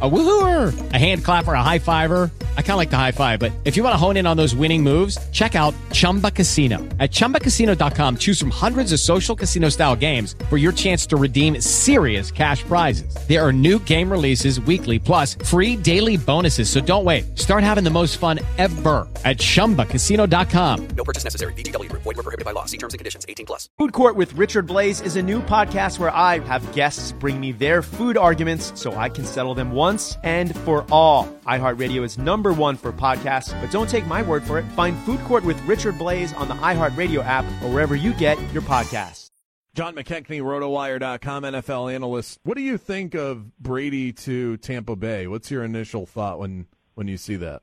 A woohooer, a hand clapper, a high fiver. I kind of like the high five, but if you want to hone in on those winning moves, check out Chumba Casino. At ChumbaCasino.com, choose from hundreds of social casino style games for your chance to redeem serious cash prizes. There are new game releases weekly, plus free daily bonuses. So don't wait. Start having the most fun ever at ChumbaCasino.com. No purchase necessary. VGW. Void were prohibited by law. See terms and conditions. 18 plus. Food Court with Richard Blais is a new podcast where I have guests bring me their food arguments so I can settle them once and for all. iHeartRadio is number one for podcasts, but don't take my word for it. Find Food Court with Richard Blais on the iHeartRadio app or wherever you get your podcasts. John McKechnie, RotoWire.com, NFL analyst. What do you think of Brady to Tampa Bay? What's your initial thought when, when you see that?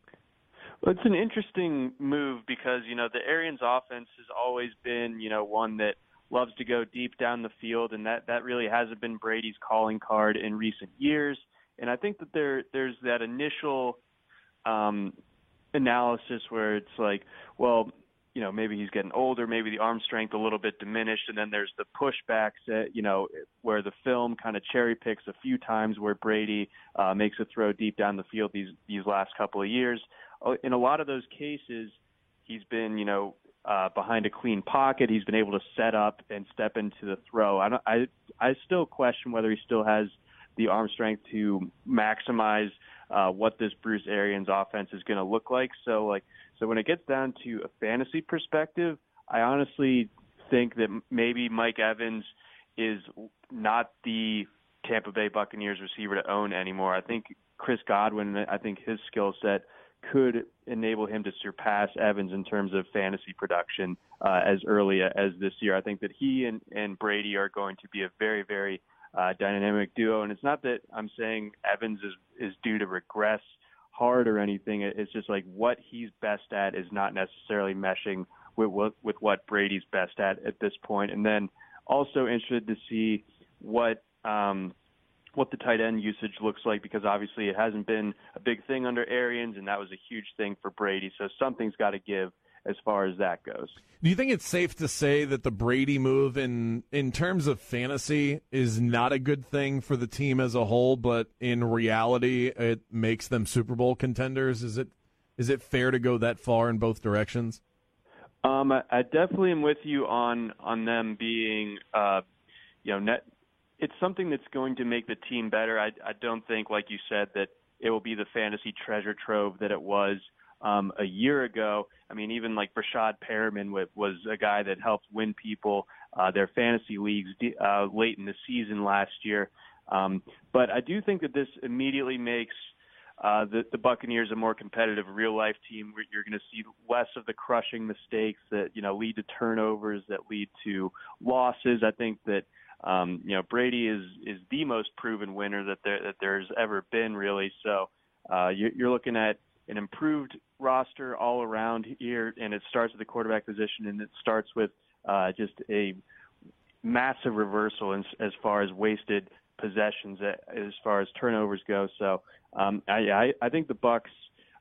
Well, it's an interesting move because, you know, the Arians offense has always been, you know, one that loves to go deep down the field, and that, that really hasn't been Brady's calling card in recent years. And I think that there there's that initial um, analysis where it's like, well, you know, maybe he's getting older, maybe the arm strength a little bit diminished, and then there's the pushbacks you know where the film kind of cherry picks a few times where Brady uh, makes a throw deep down the field these these last couple of years. Uh, in a lot of those cases, he's been you know uh, behind a clean pocket. He's been able to set up and step into the throw. I don't, I I still question whether he still has the arm strength to maximize uh, what this Bruce Arians offense is going to look like. So like so when it gets down to a fantasy perspective, I honestly think that maybe Mike Evans is not the Tampa Bay Buccaneers receiver to own anymore. I think Chris Godwin, I think his skill set could enable him to surpass Evans in terms of fantasy production uh, as early as this year. I think that he and, and Brady are going to be a very, very uh, dynamic duo. And it's not that I'm saying Evans is is due to regress hard or anything. It's just like what he's best at is not necessarily meshing with what with what Brady's best at at this point. And then also interested to see what um, what the tight end usage looks like because obviously it hasn't been a big thing under Arians, and that was a huge thing for Brady. So something's got to give as far as that goes. Do you think it's safe to say that the Brady move in in terms of fantasy is not a good thing for the team as a whole, but in reality it makes them Super Bowl contenders? Is it is it fair to go that far in both directions? Um, I, I definitely am with you on on them being, uh, you know, net. It's something that's going to make the team better. I, I don't think, like you said, that it will be the fantasy treasure trove that it was um, a year ago. I mean, even like Breshad Perriman was a guy that helped win people uh, their fantasy leagues uh, late in the season last year. Um, but I do think that this immediately makes uh, the, the Buccaneers a more competitive real life team. You're going to see less of the crushing mistakes that you know lead to turnovers that lead to losses. I think that um, you know Brady is is the most proven winner that there that there's ever been really. So uh, you're, you're looking at an improved roster all around here, and it starts at the quarterback position, and it starts with uh, just a massive reversal in, as far as wasted possessions, as far as turnovers go. So um, I, I, I think the Bucs.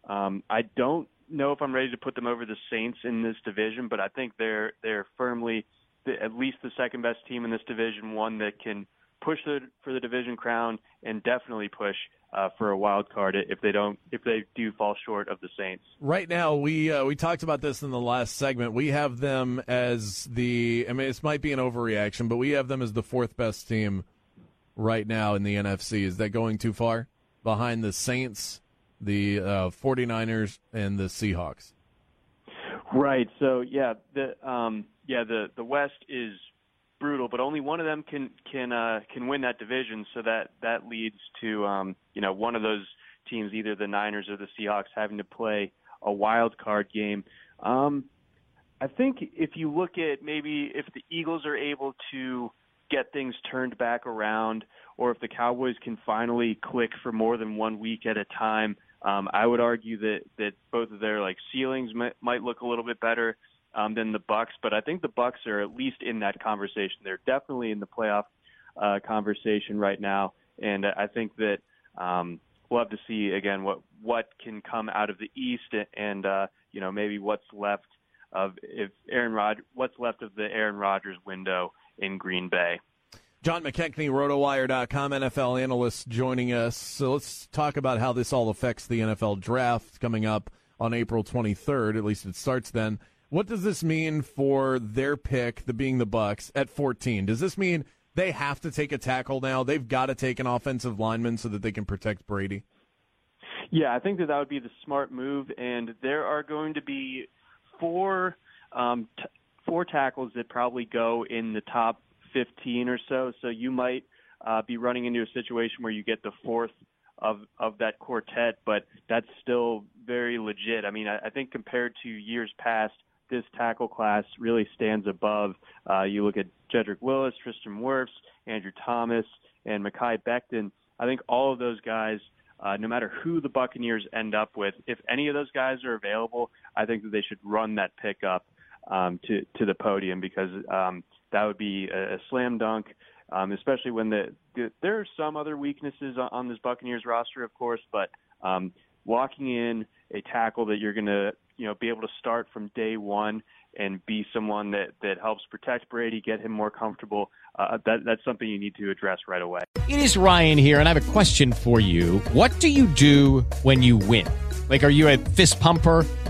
Um, I don't know if I'm ready to put them over the Saints in this division, but I think they're they're firmly the, at least the second best team in this division, one that can push the, for the division crown and definitely push uh, for a wild card if they don't if they do fall short of the Saints. Right now, we uh, we talked about this in the last segment. We have them as the I mean, this might be an overreaction, but we have them as the fourth best team right now in the NFC. Is that going too far? Behind the Saints, the uh, 49ers, and the Seahawks. Right. So yeah, the um, yeah the the West is only one of them can can uh, can win that division. So that that leads to um, you know one of those teams, either the Niners or the Seahawks, having to play a wild card game. Um, I think if you look at maybe if the Eagles are able to get things turned back around, or if the Cowboys can finally click for more than one week at a time, um, I would argue that that both of their like ceilings might, might look a little bit better um, than the Bucs, but I think the Bucs are at least in that conversation. They're definitely in the playoff uh, conversation right now, and I think that um, we'll have to see again what what can come out of the East, and uh, you know maybe what's left of if Aaron Rod what's left of the Aaron Rodgers window in Green Bay. John McKechnie, RotoWire.com, NFL analyst, joining us. So let's talk about how this all affects the NFL draft coming up on April 23rd. At least it starts then. What does this mean for their pick, the being the Bucs, at 14? Does this mean they have to take a tackle now? They've got to take an offensive lineman so that they can protect Brady. Yeah, I think that that would be the smart move, and there are going to be four um, t- four tackles that probably go in the top 15 or so. So you might uh, be running into a situation where you get the fourth of of that quartet, but that's still very legit. I mean, I, I think compared to years past, this tackle class really stands above. Uh, you look at Jedrick Willis, Tristan Wirfs, Andrew Thomas, and Mekhi Becton. I think all of those guys uh, no matter who the Buccaneers end up with, if any of those guys are available, I think that they should run that pick up um, to to the podium because um, that would be a, a slam dunk. Um, especially when the, the there are some other weaknesses on, on this Buccaneers roster, of course, but um, walking in a tackle that you're going to you know be able to start from day one and be someone that that helps protect Brady, get him more comfortable. Uh, that that's something you need to address right away. It is Ryan here, and I have a question for you. What do you do when you win? Like, are you a fist pumper?